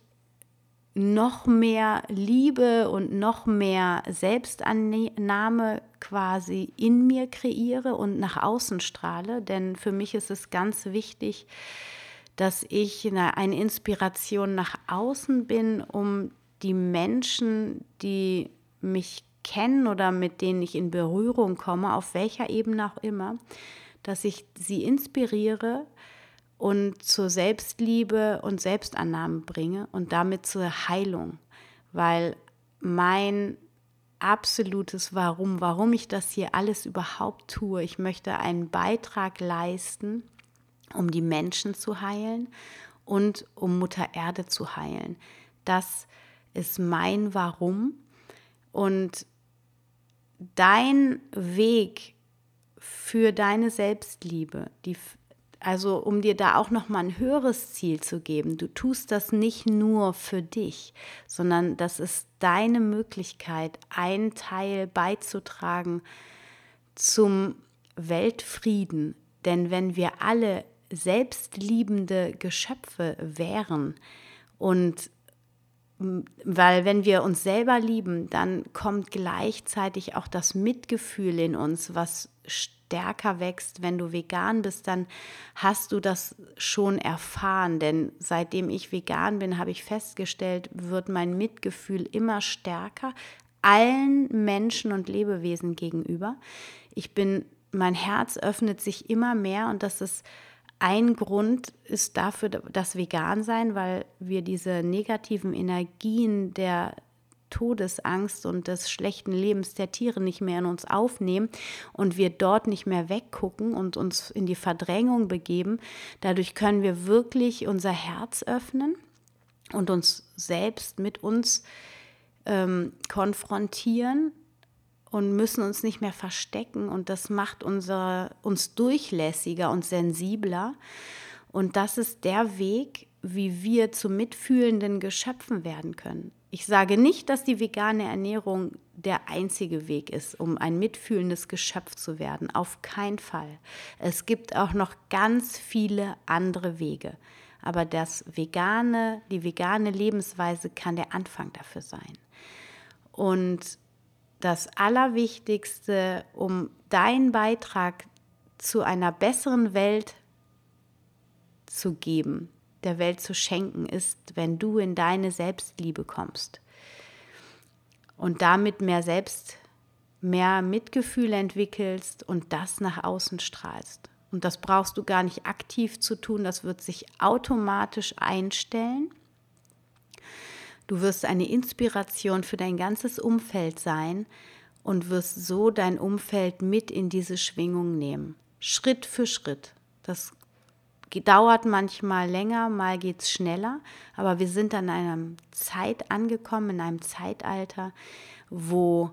noch mehr Liebe und noch mehr Selbstannahme quasi in mir kreiere und nach außen strahle. Denn für mich ist es ganz wichtig, dass ich eine Inspiration nach außen bin, um die Menschen, die mich kennen oder mit denen ich in Berührung komme, auf welcher Ebene auch immer, dass ich sie inspiriere und zur Selbstliebe und Selbstannahme bringe und damit zur Heilung, weil mein absolutes Warum, warum ich das hier alles überhaupt tue. Ich möchte einen Beitrag leisten, um die Menschen zu heilen und um Mutter Erde zu heilen. Das ist mein Warum. Und dein Weg für deine Selbstliebe, die, also um dir da auch noch mal ein höheres Ziel zu geben. Du tust das nicht nur für dich, sondern das ist deine Möglichkeit, einen Teil beizutragen zum Weltfrieden. Denn wenn wir alle selbstliebende Geschöpfe wären und weil wenn wir uns selber lieben, dann kommt gleichzeitig auch das Mitgefühl in uns, was stärker wächst. Wenn du vegan bist, dann hast du das schon erfahren. Denn seitdem ich vegan bin, habe ich festgestellt, wird mein Mitgefühl immer stärker allen Menschen und Lebewesen gegenüber. Ich bin, mein Herz öffnet sich immer mehr und das ist ein Grund ist dafür das Vegan-Sein, weil wir diese negativen Energien der Todesangst und des schlechten Lebens der Tiere nicht mehr in uns aufnehmen und wir dort nicht mehr weggucken und uns in die Verdrängung begeben. Dadurch können wir wirklich unser Herz öffnen und uns selbst mit uns ähm, konfrontieren und müssen uns nicht mehr verstecken und das macht unser, uns durchlässiger und sensibler. Und das ist der Weg, wie wir zu mitfühlenden Geschöpfen werden können. Ich sage nicht, dass die vegane Ernährung der einzige Weg ist, um ein mitfühlendes Geschöpf zu werden. Auf keinen Fall. Es gibt auch noch ganz viele andere Wege. Aber das vegane, die vegane Lebensweise kann der Anfang dafür sein. Und das Allerwichtigste, um deinen Beitrag zu einer besseren Welt zu geben, der Welt zu schenken, ist, wenn du in deine Selbstliebe kommst und damit mehr Selbst, mehr Mitgefühl entwickelst und das nach außen strahlst. Und das brauchst du gar nicht aktiv zu tun, das wird sich automatisch einstellen. Du wirst eine Inspiration für dein ganzes Umfeld sein und wirst so dein Umfeld mit in diese Schwingung nehmen. Schritt für Schritt. Das dauert manchmal länger, mal geht es schneller, aber wir sind an einer Zeit angekommen, in einem Zeitalter, wo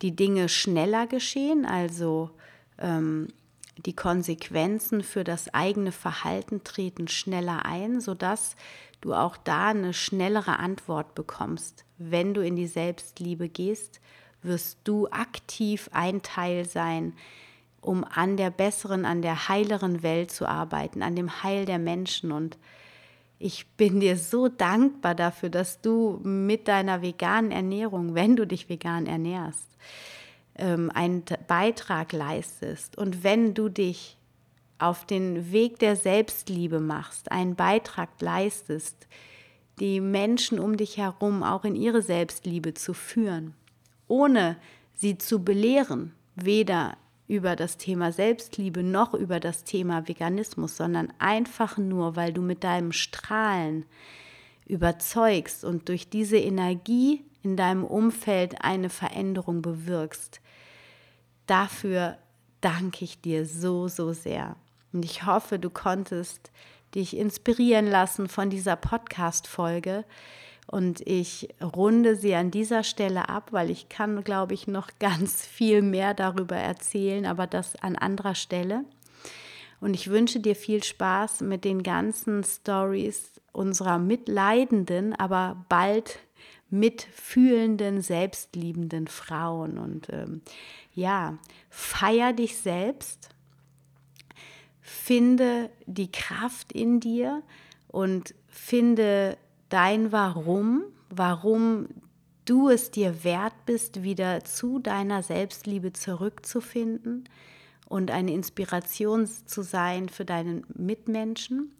die Dinge schneller geschehen, also ähm, die Konsequenzen für das eigene Verhalten treten schneller ein, sodass du auch da eine schnellere Antwort bekommst. Wenn du in die Selbstliebe gehst, wirst du aktiv ein Teil sein, um an der besseren, an der heileren Welt zu arbeiten, an dem Heil der Menschen. Und ich bin dir so dankbar dafür, dass du mit deiner veganen Ernährung, wenn du dich vegan ernährst, ähm, einen Beitrag leistest. Und wenn du dich auf den Weg der Selbstliebe machst, einen Beitrag leistest, die Menschen um dich herum auch in ihre Selbstliebe zu führen, ohne sie zu belehren, weder über das Thema Selbstliebe noch über das Thema Veganismus, sondern einfach nur, weil du mit deinem Strahlen überzeugst und durch diese Energie in deinem Umfeld eine Veränderung bewirkst. Dafür danke ich dir so, so sehr. Und ich hoffe, du konntest dich inspirieren lassen von dieser Podcast-Folge und ich runde sie an dieser Stelle ab, weil ich kann, glaube ich, noch ganz viel mehr darüber erzählen, aber das an anderer Stelle. Und ich wünsche dir viel Spaß mit den ganzen Stories unserer mitleidenden, aber bald mitfühlenden, selbstliebenden Frauen. Und ähm, ja, feier dich selbst, finde die Kraft in dir und finde dein Warum, warum du es dir wert bist, wieder zu deiner Selbstliebe zurückzufinden und eine Inspiration zu sein für deinen Mitmenschen.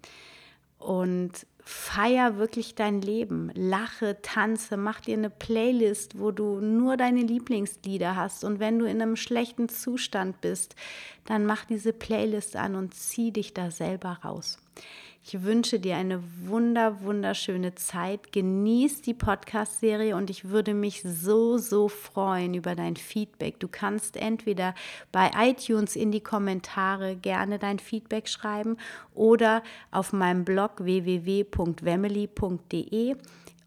Und feier wirklich dein Leben. Lache, tanze, mach dir eine Playlist, wo du nur deine Lieblingslieder hast. Und wenn du in einem schlechten Zustand bist, dann mach diese Playlist an und zieh dich da selber raus. Ich wünsche dir eine wunder, wunderschöne Zeit. Genieß die Podcast-Serie und ich würde mich so, so freuen über dein Feedback. Du kannst entweder bei iTunes in die Kommentare gerne dein Feedback schreiben oder auf meinem Blog www.wemily.de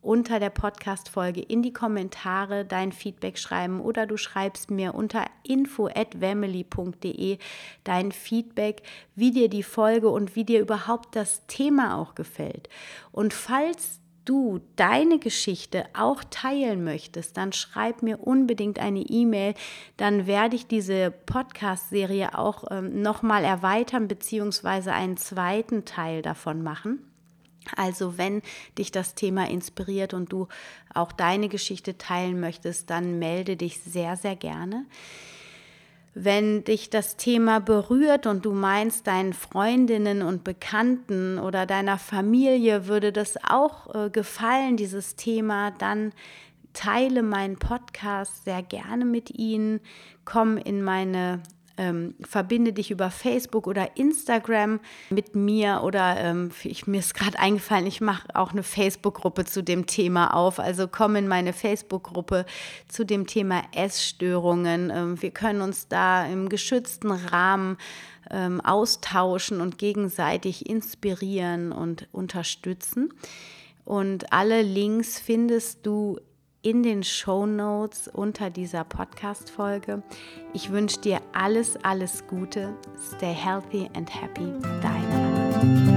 unter der Podcast-Folge in die Kommentare dein Feedback schreiben oder du schreibst mir unter info.family.de dein Feedback, wie dir die Folge und wie dir überhaupt das Thema auch gefällt. Und falls du deine Geschichte auch teilen möchtest, dann schreib mir unbedingt eine E-Mail. Dann werde ich diese Podcast-Serie auch ähm, nochmal erweitern, beziehungsweise einen zweiten Teil davon machen. Also wenn dich das Thema inspiriert und du auch deine Geschichte teilen möchtest, dann melde dich sehr, sehr gerne. Wenn dich das Thema berührt und du meinst, deinen Freundinnen und Bekannten oder deiner Familie würde das auch äh, gefallen, dieses Thema, dann teile meinen Podcast sehr gerne mit ihnen, komm in meine ähm, verbinde dich über Facebook oder Instagram mit mir oder ähm, ich, mir ist gerade eingefallen, ich mache auch eine Facebook-Gruppe zu dem Thema auf. Also komm in meine Facebook-Gruppe zu dem Thema Essstörungen. Ähm, wir können uns da im geschützten Rahmen ähm, austauschen und gegenseitig inspirieren und unterstützen. Und alle Links findest du in den Show Notes unter dieser Podcast-Folge. Ich wünsche dir alles, alles Gute. Stay healthy and happy. Deine Anna.